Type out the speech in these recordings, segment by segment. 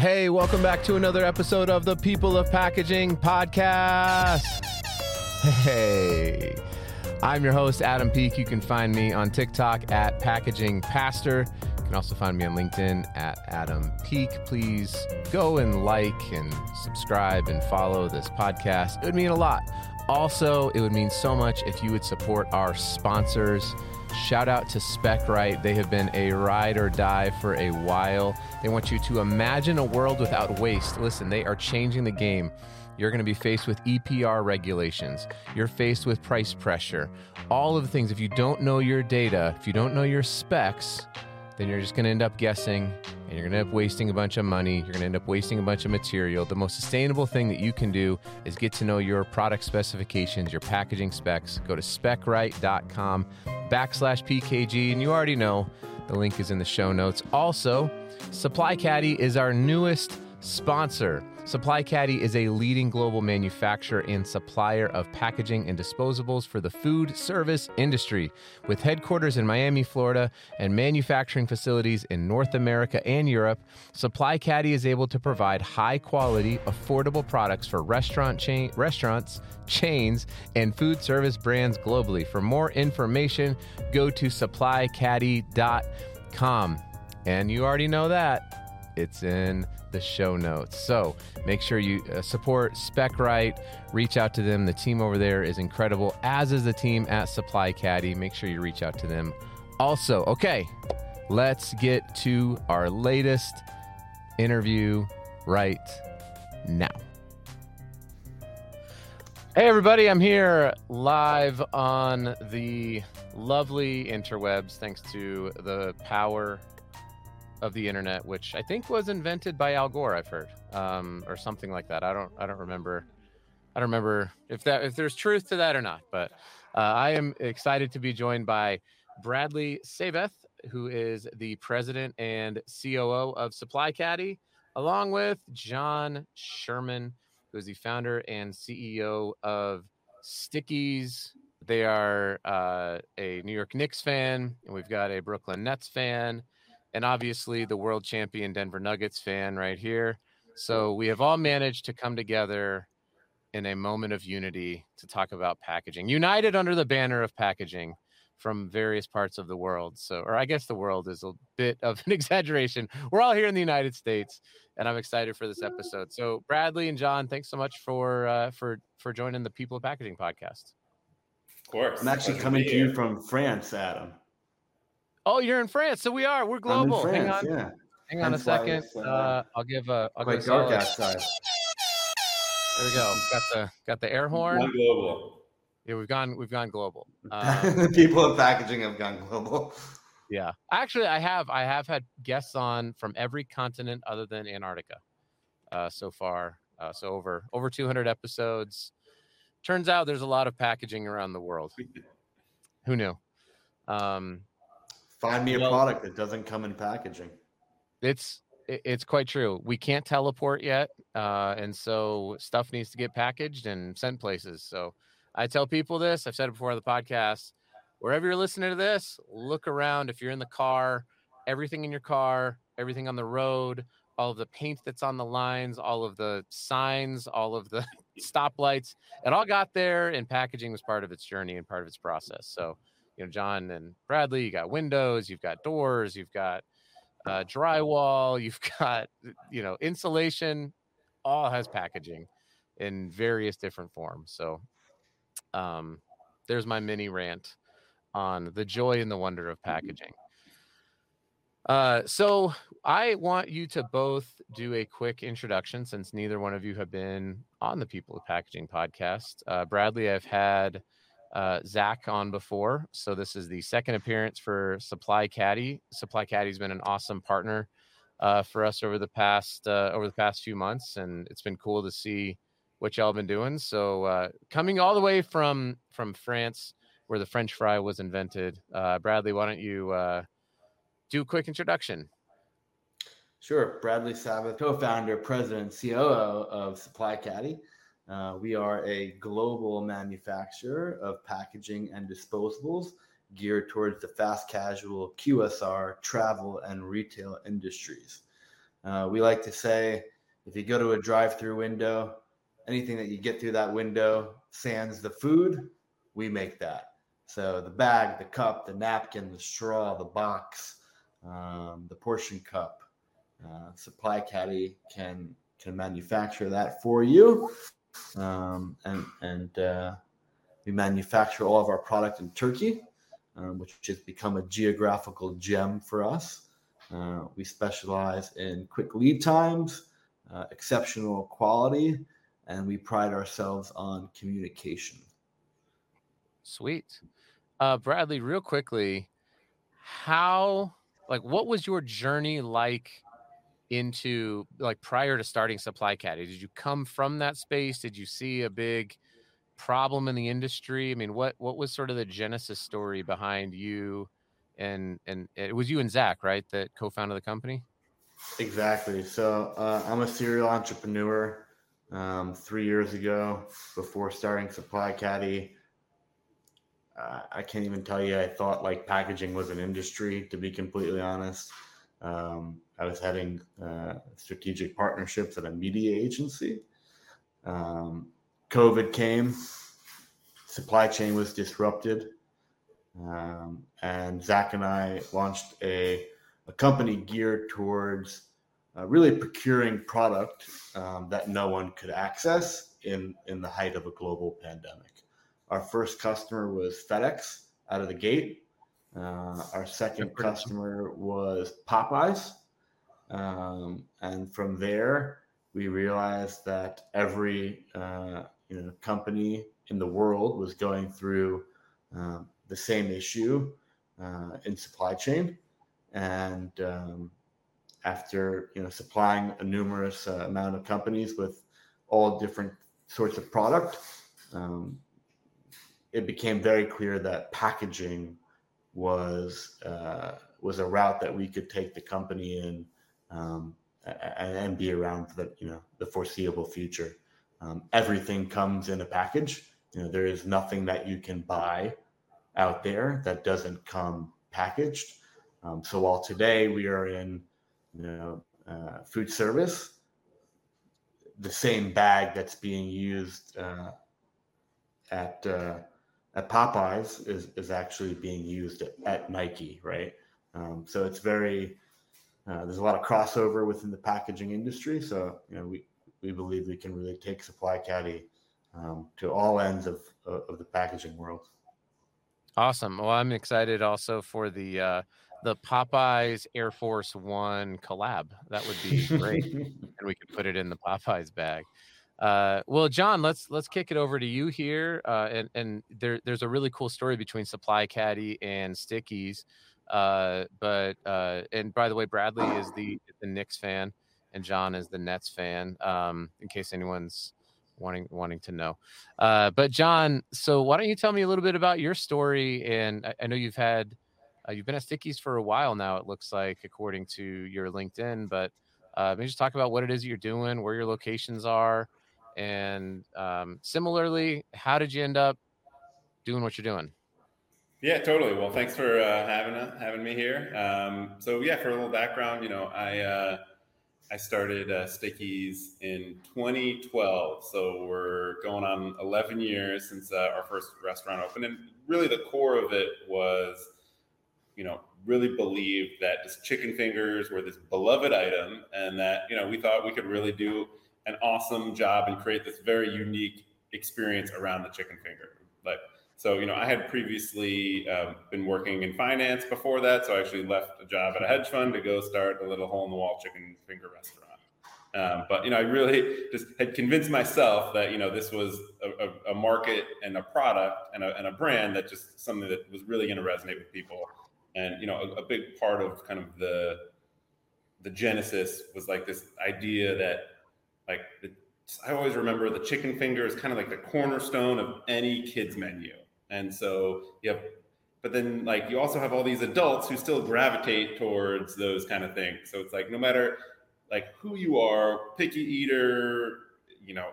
Hey, welcome back to another episode of the People of Packaging podcast. Hey, I'm your host, Adam Peek. You can find me on TikTok at Packaging Pastor. You can also find me on LinkedIn at Adam Peek. Please go and like and subscribe and follow this podcast. It would mean a lot. Also, it would mean so much if you would support our sponsors. Shout out to Specright. They have been a ride or die for a while. They want you to imagine a world without waste. Listen, they are changing the game. You're going to be faced with EPR regulations. You're faced with price pressure. All of the things. If you don't know your data, if you don't know your specs, then you're just going to end up guessing and you're going to end up wasting a bunch of money. You're going to end up wasting a bunch of material. The most sustainable thing that you can do is get to know your product specifications, your packaging specs. Go to specright.com backslash PKG, and you already know the link is in the show notes. Also, Supply Caddy is our newest sponsor. Supply Caddy is a leading global manufacturer and supplier of packaging and disposables for the food service industry. With headquarters in Miami, Florida, and manufacturing facilities in North America and Europe, Supply Caddy is able to provide high quality, affordable products for restaurant chain, restaurants, chains, and food service brands globally. For more information, go to supplycaddy.com. And you already know that. It's in the show notes. So make sure you uh, support Specright, reach out to them. The team over there is incredible, as is the team at Supply Caddy. Make sure you reach out to them. Also, okay, let's get to our latest interview right now. Hey, everybody, I'm here live on the lovely interwebs thanks to the power of the internet, which I think was invented by Al Gore. I've heard, um, or something like that. I don't, I don't remember. I don't remember if that if there's truth to that or not. But uh, I am excited to be joined by Bradley Saveth, who is the president and COO of Supply Caddy, along with John Sherman, who is the founder and CEO of Sticky's. They are uh, a New York Knicks fan, and we've got a Brooklyn Nets fan and obviously the world champion Denver Nuggets fan right here. So we have all managed to come together in a moment of unity to talk about packaging, united under the banner of packaging from various parts of the world. So, or I guess the world is a bit of an exaggeration. We're all here in the United States, and I'm excited for this episode. So, Bradley and John, thanks so much for uh, for for joining the People of Packaging podcast. Of course, I'm actually coming to you from France, Adam. Oh, you're in France, so we are. We're global. France, hang on, yeah. hang on a Hence why second. uh, Uh, I'll give a. I'll Quite give dark outside. There we go. Got the got the air horn. One global. Yeah, we've gone we've gone global. Um, the people in packaging have gone global. yeah, actually, I have I have had guests on from every continent other than Antarctica, uh, so far. Uh, so over over 200 episodes. Turns out there's a lot of packaging around the world. Who knew? Um, Find me a Well- product that doesn't come in packaging. it's it's quite true. We can't teleport yet, uh, and so stuff needs to get packaged and sent places. So I tell people this. I've said it before on the podcast. Wherever you're listening to this, look around. If you're in the car, everything in your car, everything on the road, all of the paint that's on the lines, all of the signs, all of the stoplights, it all got there, and packaging was part of its journey and part of its process. So, you know, John and Bradley, you got windows, you've got doors, you've got uh, drywall, you've got you know insulation, all has packaging in various different forms. So, um, there's my mini rant on the joy and the wonder of packaging. Uh, so I want you to both do a quick introduction since neither one of you have been on the People of Packaging podcast. Uh, Bradley, I've had uh, Zach on before, so this is the second appearance for Supply Caddy. Supply Caddy's been an awesome partner uh, for us over the past uh, over the past few months, and it's been cool to see what y'all have been doing. So uh, coming all the way from from France, where the French fry was invented, uh, Bradley, why don't you uh, do a quick introduction? Sure. Bradley Saveth, co founder, president, COO of Supply Caddy. Uh, we are a global manufacturer of packaging and disposables geared towards the fast casual, QSR, travel, and retail industries. Uh, we like to say if you go to a drive through window, anything that you get through that window, sans the food, we make that. So the bag, the cup, the napkin, the straw, the box, um, the portion cup, uh, Supply Caddy can can manufacture that for you, um, and and uh, we manufacture all of our product in Turkey, um, which has become a geographical gem for us. Uh, we specialize in quick lead times, uh, exceptional quality, and we pride ourselves on communication. Sweet. Uh, Bradley, real quickly, how, like, what was your journey like into, like, prior to starting Supply Caddy? Did you come from that space? Did you see a big problem in the industry? I mean, what what was sort of the genesis story behind you? And and it was you and Zach, right, that co-founded the company. Exactly. So uh, I'm a serial entrepreneur. Um, three years ago, before starting Supply Caddy, uh, I can't even tell you. I thought like packaging was an industry. To be completely honest, um, I was heading uh, strategic partnerships at a media agency. Um, COVID came, supply chain was disrupted, um, and Zach and I launched a, a company geared towards uh, really procuring product um, that no one could access in in the height of a global pandemic. Our first customer was FedEx out of the gate. Uh, our second customer was Popeyes, um, and from there we realized that every uh, you know company in the world was going through um, the same issue uh, in supply chain, and um, after you know supplying a numerous uh, amount of companies with all different sorts of product, um, it became very clear that packaging was uh, was a route that we could take the company in um, and, be around for the you know the foreseeable future. Um, everything comes in a package. You know, there is nothing that you can buy out there that doesn't come packaged. Um, so while today we are in, you know, uh, food service, the same bag that's being used uh, at uh, at Popeyes is is actually being used at, at Nike, right? Um, so it's very uh, there's a lot of crossover within the packaging industry. So you know we we believe we can really take Supply Caddy um, to all ends of of the packaging world. Awesome. Well, I'm excited also for the uh, the Popeyes Air Force One collab. That would be great, and we could put it in the Popeyes bag. Uh, well, John, let's let's kick it over to you here. Uh, and and there there's a really cool story between Supply Caddy and Sticky's. Uh, but uh, and by the way, Bradley is the the Knicks fan, and John is the Nets fan. Um, in case anyone's wanting wanting to know. Uh, but John, so why don't you tell me a little bit about your story? And I, I know you've had uh, you've been at Sticky's for a while now. It looks like, according to your LinkedIn. But uh, maybe just talk about what it is you're doing, where your locations are, and um, similarly, how did you end up doing what you're doing? Yeah, totally. Well, thanks for uh, having uh, having me here. Um, so yeah, for a little background, you know, I uh, I started uh, Sticky's in 2012. So we're going on 11 years since uh, our first restaurant opened. And really the core of it was, you know, really believed that just chicken fingers were this beloved item and that, you know, we thought we could really do an awesome job and create this very unique experience around the chicken finger. Like, so, you know, I had previously um, been working in finance before that. So I actually left a job at a hedge fund to go start a little hole in the wall chicken finger restaurant. Um, but, you know, I really just had convinced myself that, you know, this was a, a, a market and a product and a, and a, brand that just something that was really going to resonate with people. And, you know, a, a big part of kind of the, the genesis was like this idea that like the, I always remember the chicken finger is kind of like the cornerstone of any kid's menu. And so you have, but then like you also have all these adults who still gravitate towards those kind of things. So it's like no matter like who you are, picky eater, you know,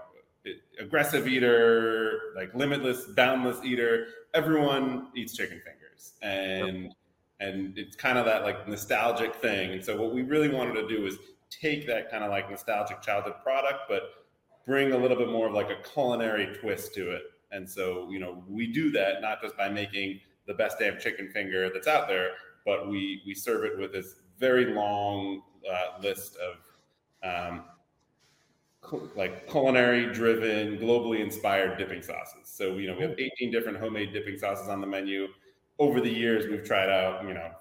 aggressive eater, like limitless, boundless eater, everyone eats chicken fingers. And and it's kind of that like nostalgic thing. And so what we really wanted to do is take that kind of like nostalgic childhood product, but bring a little bit more of like a culinary twist to it. And so, you know, we do that not just by making the best damn chicken finger that's out there, but we we serve it with this very long uh, list of um, like culinary driven, globally inspired dipping sauces. So, you know, we have 18 different homemade dipping sauces on the menu. Over the years, we've tried out, you know,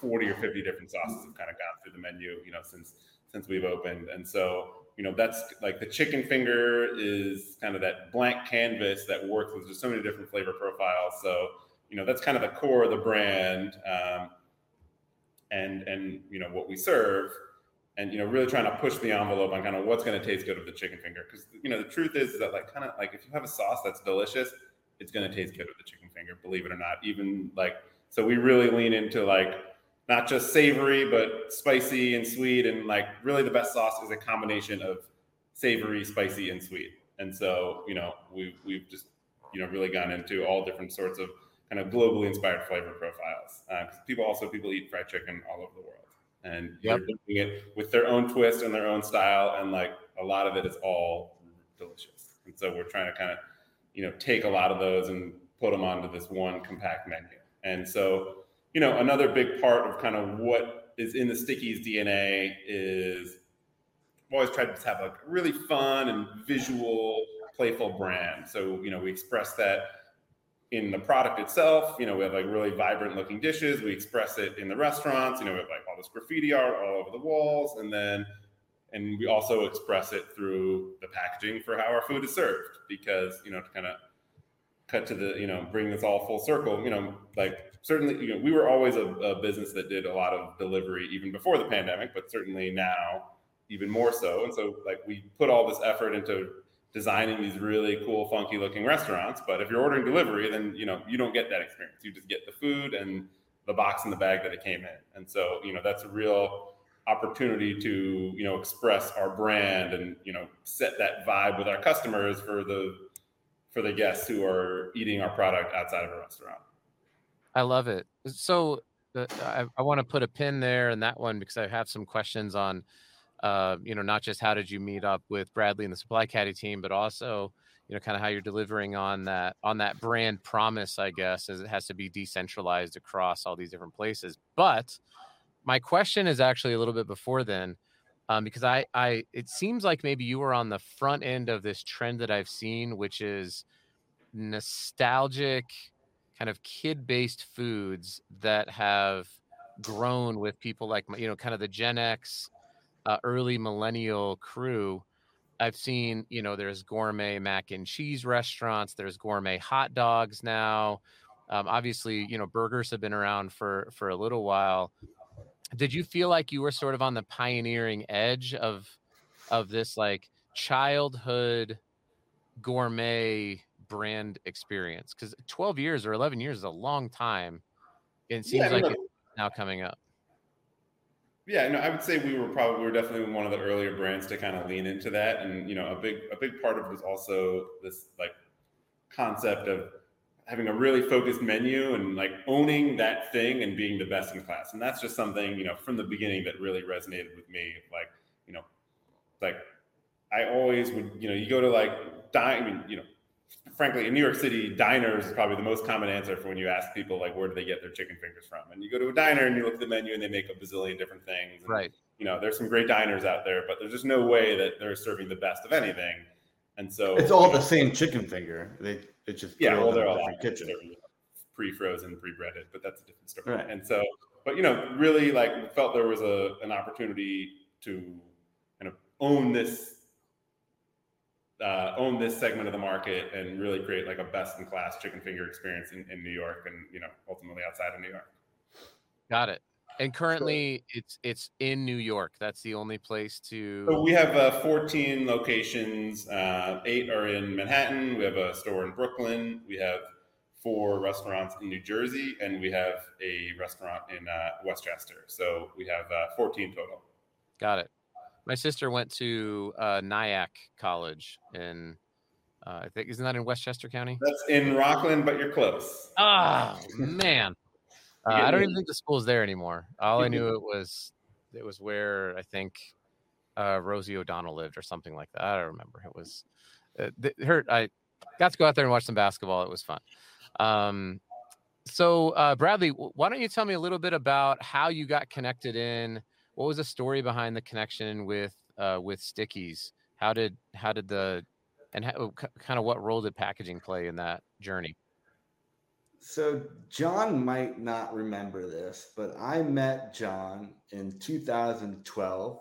40 or 50 different sauces have kind of gone through the menu, you know, since since we've opened. And so, you know, that's like the chicken finger is kind of that blank canvas that works with just so many different flavor profiles. So, you know, that's kind of the core of the brand. Um, and and you know what we serve and you know really trying to push the envelope on kind of what's going to taste good with the chicken finger because you know the truth is, is that like kind of like if you have a sauce that's delicious it's going to taste good with the chicken finger believe it or not even like so we really lean into like not just savory but spicy and sweet. And like really the best sauce is a combination of savory spicy and sweet. And so you know we've, we've just you know really gone into all different sorts of kind of globally inspired flavor profiles because uh, people also people eat fried chicken all over the world. And yep. they're doing it with their own twist and their own style. And like a lot of it is all delicious. And so we're trying to kind of you know take a lot of those and put them onto this one compact menu. And so you know another big part of kind of what is in the Sticky's dna is I've always tried to have a really fun and visual playful brand so you know we express that in the product itself. You know, we have like really vibrant looking dishes. We express it in the restaurants. You know, we have like all this graffiti art all over the walls, and then and we also express it through the packaging for how our food is served. Because you know, to kind of cut to the you know bring this all full circle. You know, like certainly you know we were always a, a business that did a lot of delivery even before the pandemic, but certainly now even more so. And so like we put all this effort into designing these really cool, funky looking restaurants. But if you're ordering delivery, then you know you don't get that experience. You just get the food and the box and the bag that it came in. And so you know that's a real opportunity to you know express our brand and you know set that vibe with our customers for the for the guests who are eating our product outside of a restaurant. I love it. So uh, I, I want to put a pin there in that one because I have some questions on uh, you know, not just how did you meet up with Bradley and the Supply Caddy team, but also, you know, kind of how you're delivering on that on that brand promise, I guess, as it has to be decentralized across all these different places. But my question is actually a little bit before then, um, because I, I, it seems like maybe you were on the front end of this trend that I've seen, which is nostalgic, kind of kid-based foods that have grown with people like you know, kind of the Gen X uh, early millennial crew, I've seen, you know, there's gourmet mac and cheese restaurants, there's gourmet hot dogs now. Um, obviously, you know, burgers have been around for for a little while. Did you feel like you were sort of on the pioneering edge of of this like childhood gourmet brand experience? Because 12 years or 11 years is a long time. It seems yeah, like it's now coming up. Yeah, no, I would say we were probably we were definitely one of the earlier brands to kind of lean into that, and you know, a big a big part of it was also this like concept of having a really focused menu and like owning that thing and being the best in class, and that's just something you know from the beginning that really resonated with me. Like you know, like I always would you know you go to like dine, I mean, you know frankly, in New York City, diners is probably the most common answer for when you ask people like where do they get their chicken fingers from. And you go to a diner and you look at the menu and they make a bazillion different things. And, right. You know, there's some great diners out there, but there's just no way that they're serving the best of anything. And so it's all the same chicken finger. They it's just yeah, well, they're all different kitchen. pre-frozen, pre-breaded, but that's a different story. Right. And so, but you know, really like felt there was a an opportunity to kind of own this uh, own this segment of the market and really create like a best in class chicken finger experience in, in New York and you know ultimately outside of New York. Got it. And currently, it's it's in New York. That's the only place to. So we have uh, 14 locations. Uh, eight are in Manhattan. We have a store in Brooklyn. We have four restaurants in New Jersey, and we have a restaurant in uh, Westchester. So we have uh, 14 total. Got it. My sister went to uh, Nyack College in, uh, I think, isn't that in Westchester County? That's in Rockland, but you're close. Oh man, uh, I don't even think the school's there anymore. All I knew it was, it was where I think uh, Rosie O'Donnell lived or something like that. I don't remember. It was uh, her. I got to go out there and watch some basketball. It was fun. Um, so uh, Bradley, why don't you tell me a little bit about how you got connected in? What was the story behind the connection with uh, with Sticky's? How did how did the and how, kind of what role did packaging play in that journey? So John might not remember this, but I met John in 2012,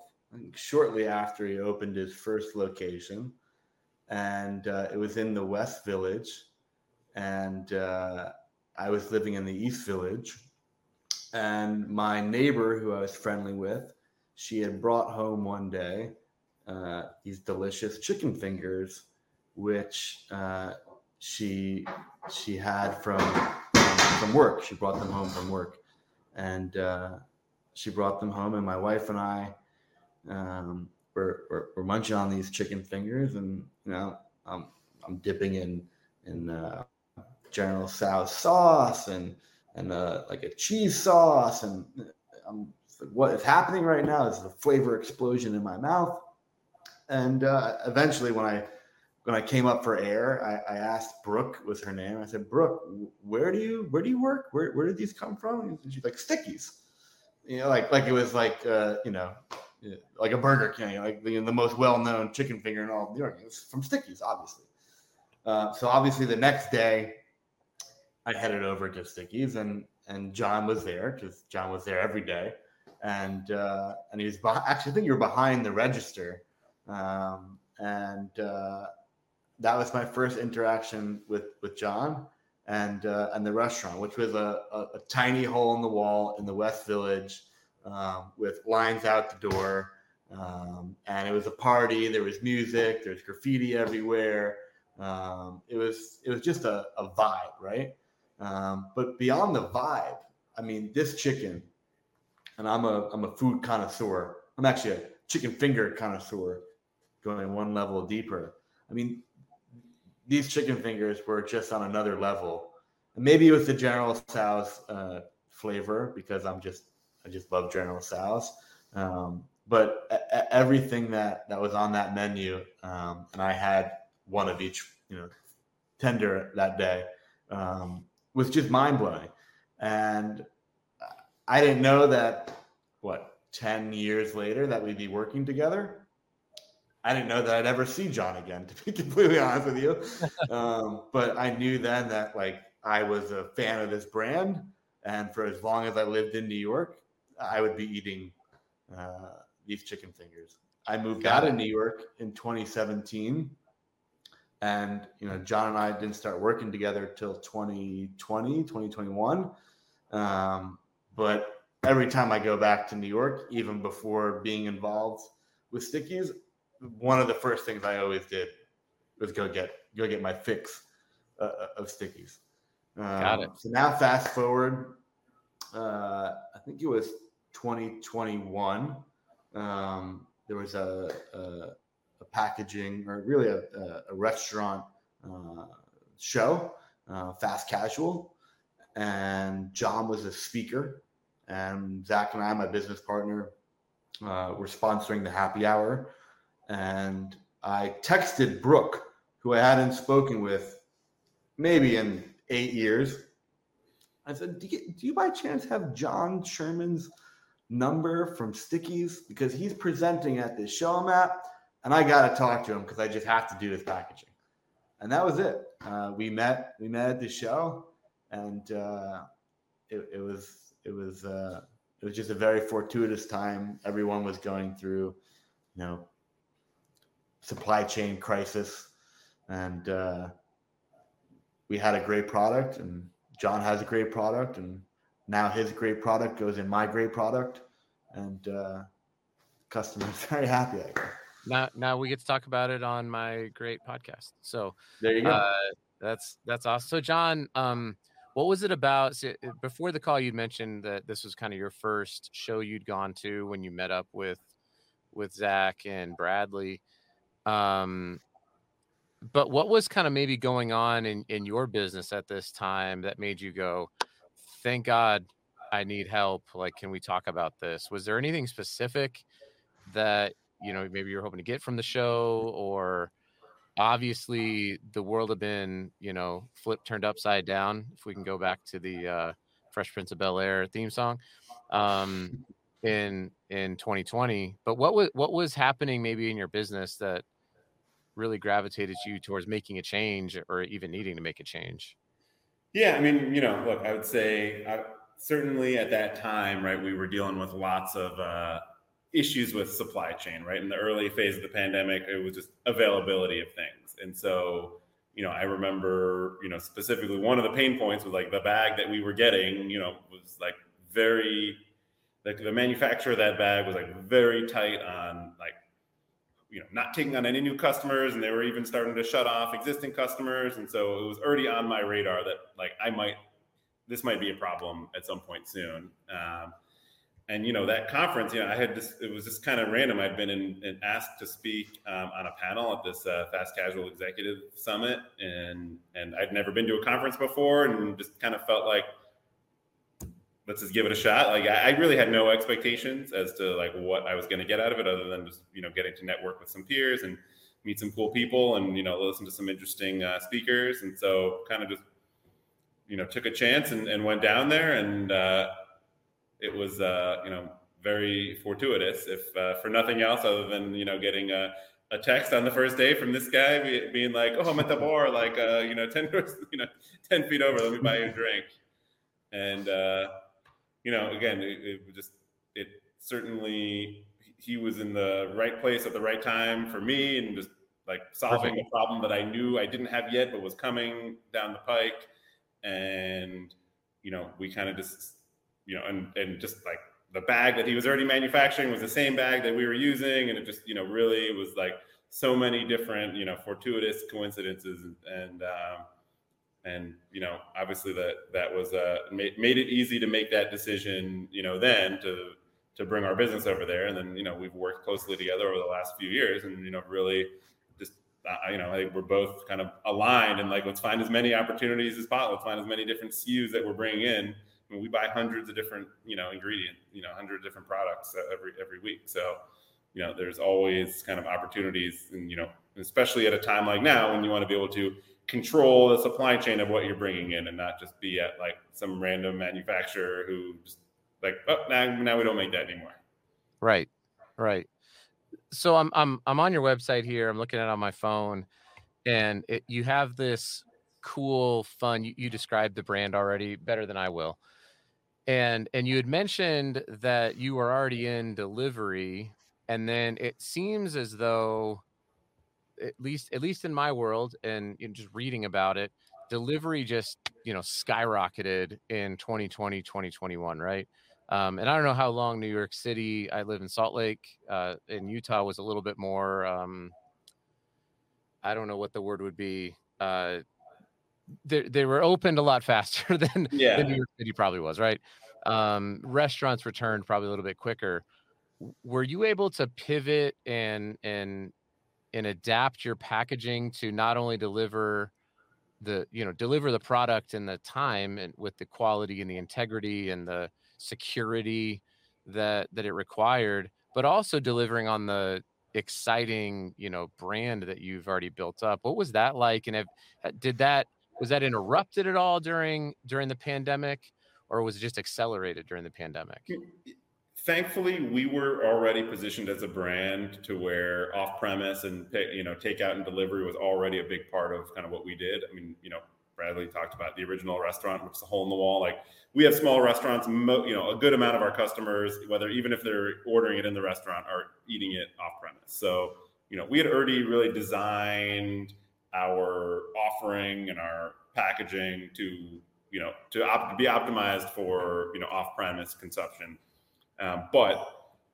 shortly after he opened his first location, and uh, it was in the West Village, and uh, I was living in the East Village, and my neighbor, who I was friendly with, she had brought home one day uh, these delicious chicken fingers, which uh, she she had from from work. She brought them home from work, and uh, she brought them home. And my wife and I um, were, were, were munching on these chicken fingers, and you know, I'm I'm dipping in in uh, General Tso's sauce and and uh, like a cheese sauce, and I'm what is happening right now is a flavor explosion in my mouth. And uh, eventually, when I when I came up for air, I, I, asked Brooke was her name. I said, Brooke, where do you where do you work? Where where did these come from? And she's like Sticky's. You know, like like it was like uh, you know, like a Burger King, like the, the most well known chicken finger in all New York. It's from Sticky's, obviously. Uh, so obviously the next day, I headed over to Sticky's, and and John was there because John was there every day, and uh, and he was actually I think you were behind the register, um, and uh, that was my first interaction with with John and uh, and the restaurant, which was a, a, a, tiny hole in the wall in the West Village um, with lines out the door. Um, and it was a party. There was music. There was graffiti everywhere. Um, it was it was just a, a vibe, right? Um, but beyond the vibe, I mean, this chicken, and I'm a I'm a food connoisseur. I'm actually a chicken finger connoisseur, going one level deeper. I mean, these chicken fingers were just on another level. Maybe it was the General Tso's uh, flavor because I'm just I just love General Tso's. Um, but a- everything that that was on that menu, um, and I had one of each, you know, tender that day, um, was just mind blowing. And I didn't know that what ten years later that we'd be working together. I didn't know that I'd ever see John again, to be completely honest with you. Um, but I knew then that like I was a fan of this brand, and for as long as I lived in New York, I would be eating uh, these chicken fingers. I moved Got out it. of New York in 2017, and you know John and I didn't start working together till 2020, 2021. Um, but every time I go back to New York, even before being involved with Sticky's, one of the first things I always did was go get go get my fix uh, uh of Sticky's. Um, Got it. So now, fast forward, uh, I think it was 2021. Um, there was a, a, a, packaging or really a, a restaurant uh, show, uh, fast casual, and John was a speaker, and Zach and I, my business partner, uh, were sponsoring the happy hour and I texted Brooke, who I hadn't spoken with maybe in eight years. I said, do you, do you by chance have John Sherman's number from Sticky's? Because he's presenting at this show I'm at, and I got to talk to him because I just have to do this packaging. And that was it. Uh, we met. We met at the show, and uh, it, it, was it was uh, it was just a very fortuitous time. Everyone was going through, you know, supply chain crisis, and uh, we had a great product, and John has a great product, and now his great product goes in my great product, and uh, customers very happy. I guess. Now, now we get to talk about it on my great podcast. So there you go. Uh, that's that's awesome. So, John, um, what was it about? So before the call, You'd mentioned that this was kind of your first show you'd gone to when you met up with with Zach and Bradley. Um, but what was kind of maybe going on in, in your business at this time that made you go, thank God I need help? Like, can we talk about this? Was there anything specific that you know maybe you're hoping to get from the show or obviously the world had been you know flipped turned upside down if we can go back to the uh, fresh prince of bel air theme song um, in in 2020 but what was what was happening maybe in your business that really gravitated you towards making a change or even needing to make a change yeah i mean you know look i would say I, certainly at that time right we were dealing with lots of uh, issues with supply chain, right? In the early phase of the pandemic, it was just availability of things. And so, you know, I remember, you know, specifically one of the pain points was like the bag that we were getting, you know, was like very, like the manufacturer of that bag was like very tight on like, you know, not taking on any new customers. And they were even starting to shut off existing customers. And so it was already on my radar that like I might, this might be a problem at some point soon. Um, and you know that conference you know i had this it was just kind of random i'd been in, in asked to speak um, on a panel at this uh, fast casual executive summit and and i'd never been to a conference before and just kind of felt like let's just give it a shot like I, really had no expectations as to like what i was going to get out of it other than just you know getting to network with some peers and meet some cool people and you know listen to some interesting uh, speakers and so kind of just you know took a chance and, and went down there and uh, it was uh, you know very fortuitous, if uh, for nothing else other than you know getting a, a text on the first day from this guy being like, "Oh, I'm at the bar, like uh, you know, ten you know, ten feet over. Let me buy you a drink." And uh, you know, again, it, it just it certainly he was in the right place at the right time for me, and just like solving Perfect. a problem that I knew I didn't have yet, but was coming down the pike. And you know, we kind of just you know, and and just like the bag that he was already manufacturing was the same bag that we were using, and it just you know really was like so many different you know fortuitous coincidences and and, um, and you know obviously that that was uh made, made it easy to make that decision you know then to to bring our business over there. And then you know we've worked closely together over the last few years and you know really just uh, you know think we're both kind of aligned and like let's find as many opportunities as possible. Let's find as many different SKUs that we're bringing in. I mean, we buy hundreds of different, you know, ingredient, you know, hundred different products every every week. So, you know, there's always kind of opportunities, and you know, especially at a time like now when you want to be able to control the supply chain of what you're bringing in, and not just be at like some random manufacturer who just like, oh, now now we don't make that anymore. Right, right. So I'm I'm I'm on your website here. I'm looking at it on my phone, and it, you have this cool, fun. You, you described the brand already better than I will and and you had mentioned that you were already in delivery and then it seems as though at least at least in my world and you know, just reading about it delivery just you know skyrocketed in 2020 2021 right um, and i don't know how long new york city i live in salt lake uh, in utah was a little bit more um, i don't know what the word would be uh, they, they were opened a lot faster than, yeah. than New York City probably was, right? Um, restaurants returned probably a little bit quicker. Were you able to pivot and and and adapt your packaging to not only deliver the you know deliver the product in the time and with the quality and the integrity and the security that that it required, but also delivering on the exciting you know brand that you've already built up. What was that like? And did that was that interrupted at all during during the pandemic or was it just accelerated during the pandemic mm, thankfully we were already positioned as a brand to where off premise and you know takeout and delivery was already a big part of kind of what we did. I mean you know bradley talked about the original restaurant which is a hole in the wall. Like we have small restaurants you know a good amount of our customers whether even if they're ordering it in the restaurant are eating it off premise so you know we had already really designed our offering and our packaging to you know to op- be optimized for you know off-premise consumption um, but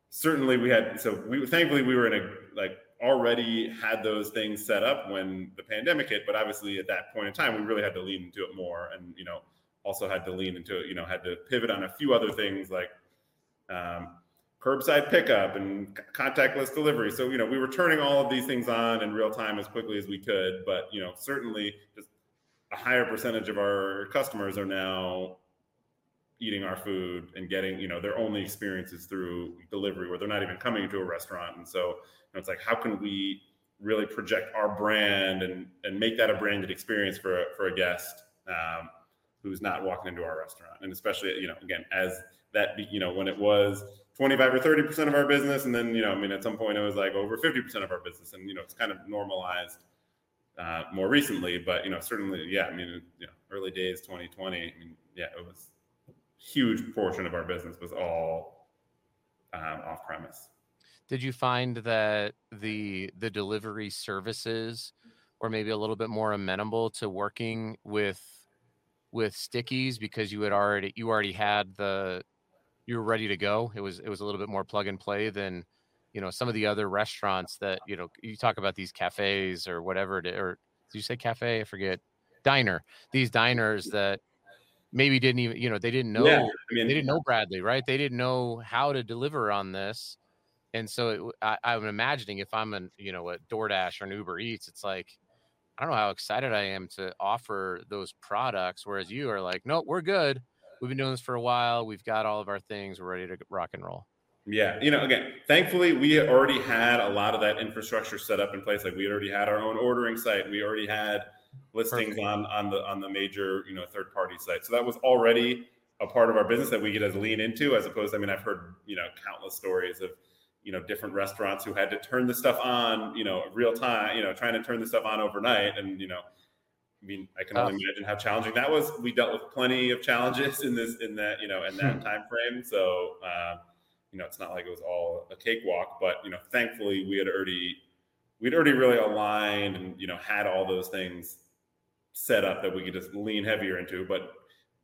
certainly we had so we thankfully we were in a like already had those things set up when the pandemic hit but obviously at that point in time we really had to lean into it more and you know also had to lean into it you know had to pivot on a few other things like um, curbside pickup and contactless delivery. So, you know, we were turning all of these things on in real time as quickly as we could, but, you know, certainly just a higher percentage of our customers are now eating our food and getting you know their only experiences through delivery where they're not even coming to a restaurant. And so you know, it's like how can we really project our brand and and make that a branded experience for a, for a guest um, who's not walking into our restaurant? And especially you know again as that you know when it was 25 or 30 percent of our business and then you know i mean at some point it was like over 50 percent of our business and you know it's kind of normalized uh, more recently. But you know certainly yeah i mean you know early days 2020 i mean yeah it was huge portion of our business was all um, off premise. Did you find that the the delivery services were maybe a little bit more amenable to working with with Sticky's because you had already you already had the you were ready to go. It was it was a little bit more plug and play than you know some of the other restaurants that you know you talk about these cafes or whatever or did you say cafe? I forget diner. These diners that maybe didn't even you know they didn't know yeah, I mean, they didn't know Bradley right? They didn't know how to deliver on this. And so it, I, I'm imagining if I'm an you know a DoorDash or an Uber Eats it's like I don't know how excited I am to offer those products whereas you are like no we're good. We've been doing this for a while. We've got all of our things. We're ready to rock and roll. Yeah, you know, again, thankfully we already had a lot of that infrastructure set up in place. Like we already had our own ordering site. We already had listings on on the on the major you know third party sites. So that was already a part of our business that we could as lean into, as opposed. I mean, I've heard you know countless stories of you know different restaurants who had to turn the stuff on you know real time, you know, trying to turn the stuff on overnight, and you know. I mean, I can only imagine how challenging that was. We dealt with plenty of challenges in this, in that, you know, in that hmm. time frame. So, uh, you know, it's not like it was all a cakewalk, but you know, thankfully we had already, we'd already really aligned and you know had all those things setup that we could just lean heavier into. But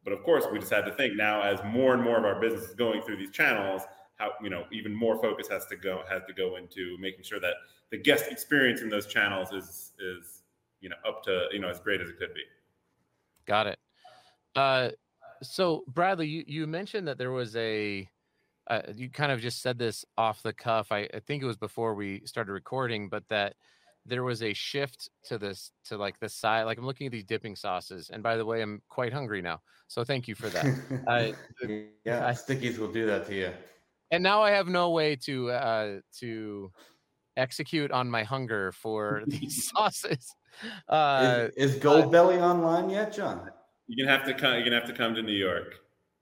but of course, we just had to think now as more and more of our business is going through these channels, how you know even more focus has to go has to go into making sure that the guest experience in those channels is is you know up to you know as great as it could be. Got it. Uh, so Bradley, you you mentioned that there was a uh, you kind of just said this off the cuff. I, I think it was before we started recording, but that there was a shift to this to like the side like i'm looking at these dipping sauces and by the way i'm quite hungry now so thank you for that. Uh, yeah I, Sticky's will do that to you. And now i have no way to uh to execute on my hunger for these sauces. Uh is, is Goldbelly online yet john? You're gonna have to come you're gonna have to come to new york.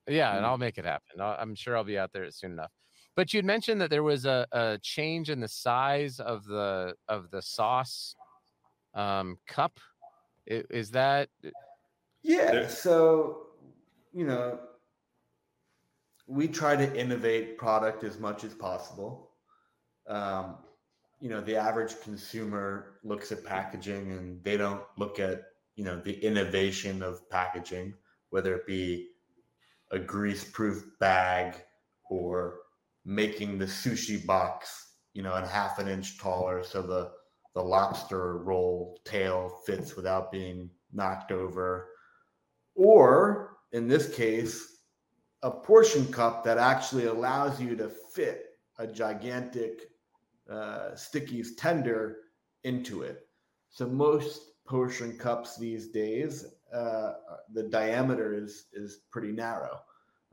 Yeah and mm. i'll make it happen. I i'm sure i'll be out there soon enough but you'd mentioned that there was a, a change in the size of the of the sauce um, cup. Is that? Uh, yeah. So, you know, we try to innovate product as much as possible. Um, you know, the average consumer looks at packaging and they don't look at you know the innovation of packaging, whether it be a grease-proof bag or making the sushi box, you know, a half an inch taller so the the lobster roll tail fits without being knocked over. Or in this case, a portion cup that actually allows you to fit a gigantic uh, Sticky's tender into it. So most portion cups these days, uh, the diameter is is pretty narrow,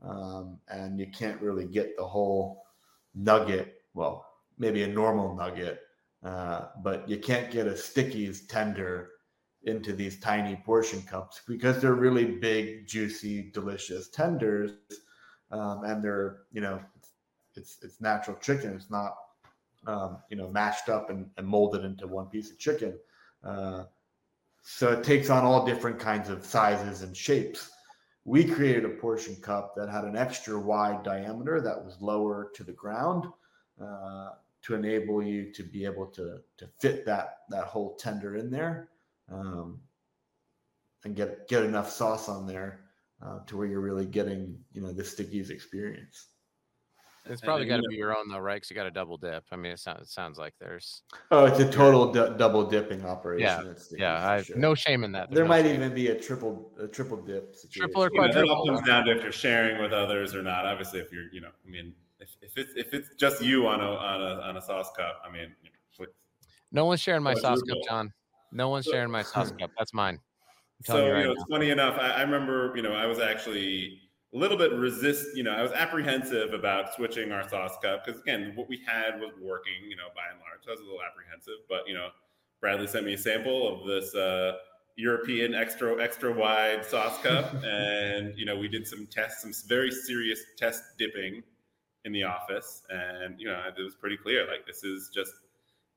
um, and you can't really get the whole nugget. Well, maybe a normal nugget, uh, but you can't get a Sticky's tender into these tiny portion cups because they're really big, juicy, delicious tenders, um, and they're you know it's it's natural chicken. It's not um, you know mashed up and, and, molded into one piece of chicken. Uh, so it takes on all different kinds of sizes and shapes we created a portion cup that had an extra wide diameter that was lower to the ground uh, to enable you to be able to to fit that that whole tender in there um, and get get enough sauce on there uh, to where you're really getting you know the Sticky's experience. It's probably got to be your own though, right? Because you got a double dip. I mean, it sounds it sounds like there's. Oh, it's a total double dipping operation. Yeah, yeah. I, sure. No shame in that. There's there no might shame. even be a triple a triple dip. Situation. Triple or quadruple. it all comes down to if you're sharing with others or not. Obviously, if you're, you know, I mean, if, if it's if it's just you on a on a on a sauce cup, I mean, no one's sharing my sauce cup, John. No one's sharing my sauce cup. That's mine. So you, right know, it's funny enough. I, I remember, you know, I was actually a little bit resist. You know, I was apprehensive about switching our sauce cup because again, what we had was working. You know, by and large, so I was a little apprehensive. But you know, Bradley sent me a sample of this uh, European extra extra wide sauce cup, and you know, we did some tests, some very serious test dipping in the office, and you know, it was pretty clear like this is just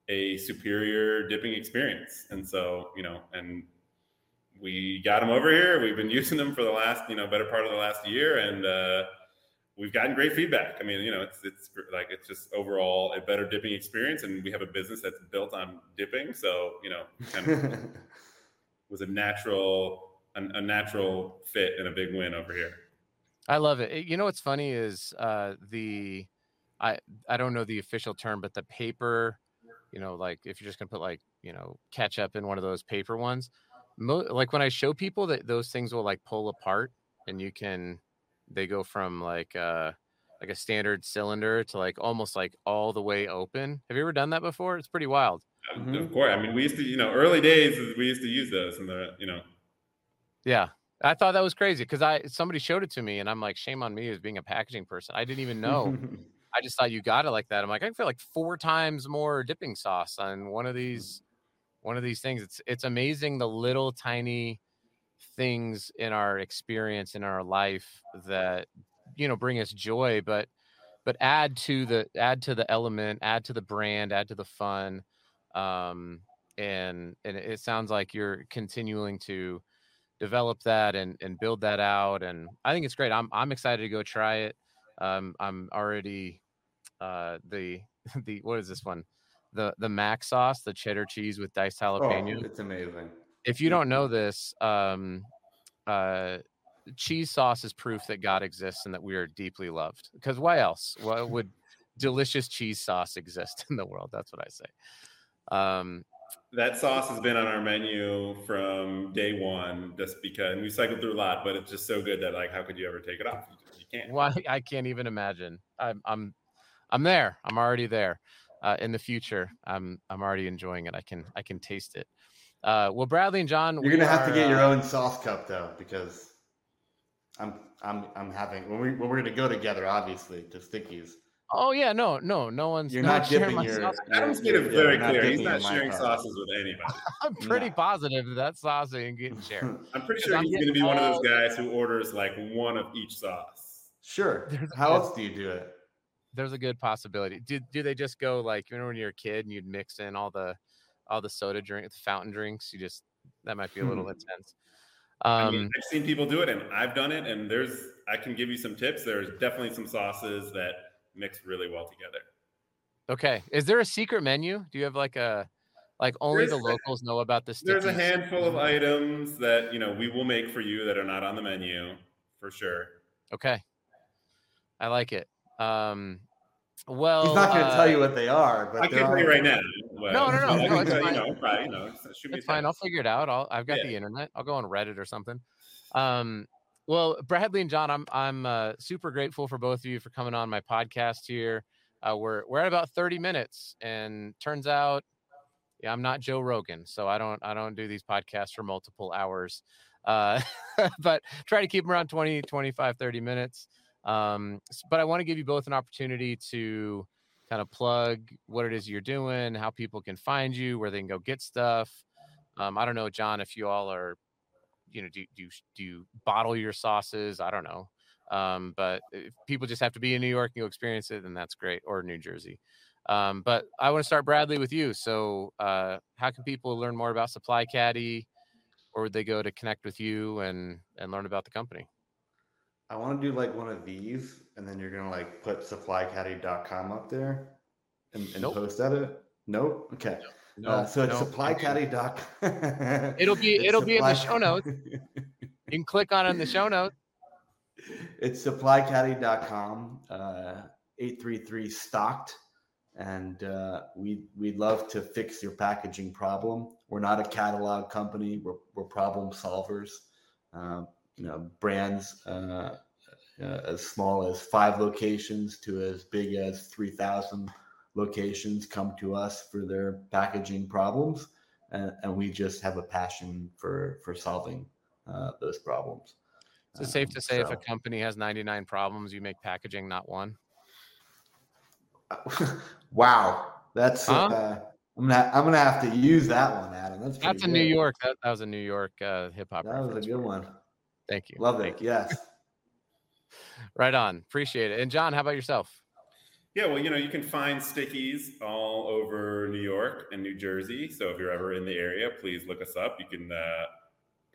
a superior dipping experience. And so, you know, and we got them over here. We've been using them for the last, you know, better part of the last year, and uh, we've gotten great feedback. I mean, you know, it's it's like it's just overall a better dipping experience, and we have a business that's built on dipping, so you know, kind of was a natural a, a natural fit and a big win over here. I love it. You know what's funny is uh, the I I don't know the official term, but the paper, you know, like if you're just gonna put like you know ketchup in one of those paper ones, mo- like when I show people that those things will like pull apart and you can they go from like uh like a standard cylinder to like almost like all the way open. Have you ever done that before? It's pretty wild. Mm-hmm. Of course. I mean, we used to, you know, early days we used to use those and the, you know. Yeah. I thought that was crazy because I somebody showed it to me and I'm like, shame on me as being a packaging person. I didn't even know. I just thought you got it like that. I'm like, I feel like four times more dipping sauce on one of these one of these things. It's it's amazing the little tiny things in our experience in our life that you know bring us joy, but but add to the add to the element, add to the brand, add to the fun. Um, and and it sounds like you're continuing to develop that and and build that out. And I think it's great. I'm I'm excited to go try it. Um, I'm already uh, the the what is this one? The the mac sauce, the cheddar cheese with diced jalapeno. Oh, it's amazing. If you don't know this, um, uh, cheese sauce is proof that God exists and that we are deeply loved. Because why else? Why would delicious cheese sauce exist in the world? That's what I say. Um, that sauce has been on our menu from day one, just because we cycled through a lot, but it's just so good that like, how could you ever take it off? You can't. Why? I can't even imagine. I'm, I'm, I'm there. I'm already there uh, in the future. I'm I'm already enjoying it. I can I can taste it. Uh, well, Bradley and Jon, you're gonna have to get your own sauce cup though, because I'm I'm I'm having when we when we're gonna go together, obviously to Sticky's. Oh yeah, no, no, no one's. You're not, not dipping your. Sauce. Adam's made it very clear. He's not sharing sauces with anybody. I'm pretty no. positive that that sauce ain't getting shared. I'm pretty sure he's going to be one of those guys who orders like one of each sauce. Sure. How else do you do it? There's a good possibility. Do do they just go like you know when you're a kid and you'd mix in all the all the soda drink, the fountain drinks? You just that might be a little hmm. intense. Um, I mean, um I've seen people do it, and I've done it. And there's I can give you some tips. There's definitely some sauces that mix really well together. Okay, is there a secret menu? Do you have like a like only there's the locals know about this? There's a handful of items that you know we will make for you that are not on the menu for sure. Okay, I like it. Um, well, he's not going to uh, tell you what they are, but I can tell you right now. Well, no, no, no, no, it's fine. You know, probably, you know, it it's fine. I'll figure it out. I'll, I've got yeah. the internet. I'll go on Reddit or something. Um, well, Bradley and Jon, I'm I'm uh, super grateful for both of you for coming on my podcast here. Uh, we're we're at about 30 minutes, and turns out, yeah, I'm not Joe Rogan, so I don't I don't do these podcasts for multiple hours. Uh, but try to keep them around 20, 25, 30 minutes. Um, but I want to give you both an opportunity to kind of plug what it is you're doing, how people can find you, where they can go get stuff. Um, I don't know, Jon, if you all are, you know, do, do, do you bottle your sauces? I don't know. Um, but if people just have to be in New York and go experience it, then that's great, or New Jersey. Um, but I want to start, Bradley, with you. So, uh, how can people learn more about Supply Caddy, or would they go to connect with you and and learn about the company? I want to do like one of these, and then you're gonna like put supplycaddy.com up there and, and nope. post at it. Nope. Okay. No, uh, so it's no, supplycaddy.com. it'll be it's it'll supply- be in the show notes. You can click on it in the show notes. It's supplycaddy.com, uh, 833 stocked. And uh, we, we'd love to fix your packaging problem. We're not a catalog company, we're, we're problem solvers. Um, you know brands uh, uh, as small as five locations to as big as 3000 locations come to us for their packaging problems and, and we just have a passion for for solving uh, those problems Is it safe to say if a company has 99 problems, you make packaging not one? wow, that's Huh? uh, I'm gonna I'm gonna have to use that one, Adam. That's That's a pretty New. York. That, that was a New York uh, hip hop. That was a good one. Thank you. Love Thank it. you. Yes. Right on. Appreciate it. And Jon, how about yourself? Yeah, well, you know, you can find Sticky's all over New York and New Jersey. So if you're ever in the area, please look us up. You can, uh,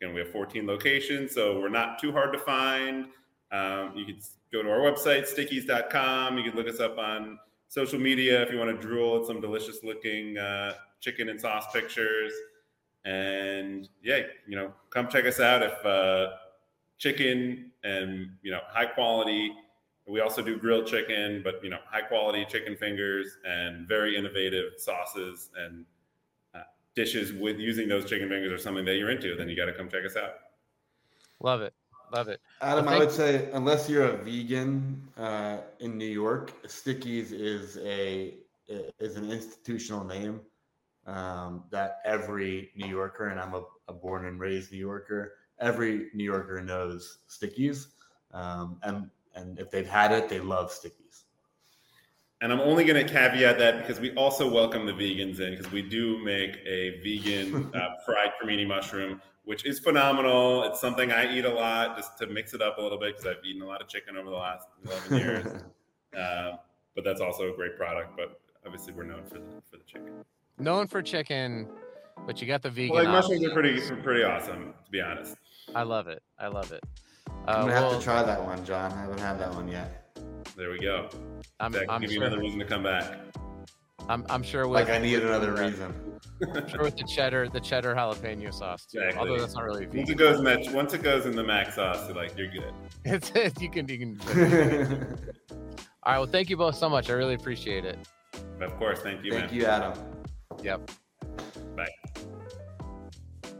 again, we have 14 locations, so we're not too hard to find. Um, you can go to our website, stickies.com. You can look us up on social media if you want to drool at some delicious looking uh, chicken and sauce pictures. And yeah, you know, come check us out if uh, chicken and, you know, high quality we also do grilled chicken, but you know, high quality chicken fingers and very innovative sauces and uh, dishes with using those chicken fingers or something that you're into. Then you got to come check us out. Love it. Love it. Adam, Well, I thank- would say unless you're a vegan uh, in New York, Sticky's is a is an institutional name um, that every New Yorker, and I'm a, a born and raised New Yorker, every New Yorker knows Sticky's, um, and and if they've had it, they love Sticky's. And I'm only going to caveat that because we also welcome the vegans in because we do make a vegan uh, fried cremini mushroom, which is phenomenal. It's something I eat a lot just to mix it up a little bit because I've eaten a lot of chicken over the last 11 years. um, but that's also a great product. But obviously, we're known for the, for the chicken. Known for chicken, but you got the vegan. Well, like option. mushrooms are pretty pretty awesome, to be honest. I love it. I love it. I'm Uh, gonna have to try that one, Jon. I haven't had that one yet. There we go. I'm, That can I'm give you another reason to come back. I'm, I'm sure with Like I need another reason. I'm sure with the cheddar, the cheddar jalapeno sauce too. Exactly. Although that's not really Once vegan. it goes in that, once it goes in the mac sauce, like you're good. It's, it. you can you can. All right. Well, thank you both so much. I really appreciate it. Of course, thank you, Thank man. you, Adam. Yep. Bye.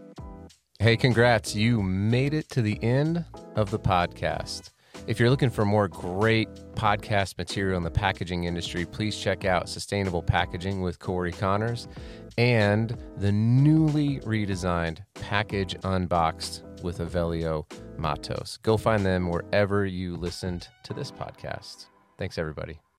Hey, congrats. You made it to the end of the podcast. If you're looking for more great podcast material in the packaging industry, please check out Sustainable Packaging with Cory Connors and the newly redesigned Package Unboxed with Avelio Matos. Go find them wherever you listened to this podcast. Thanks, everybody.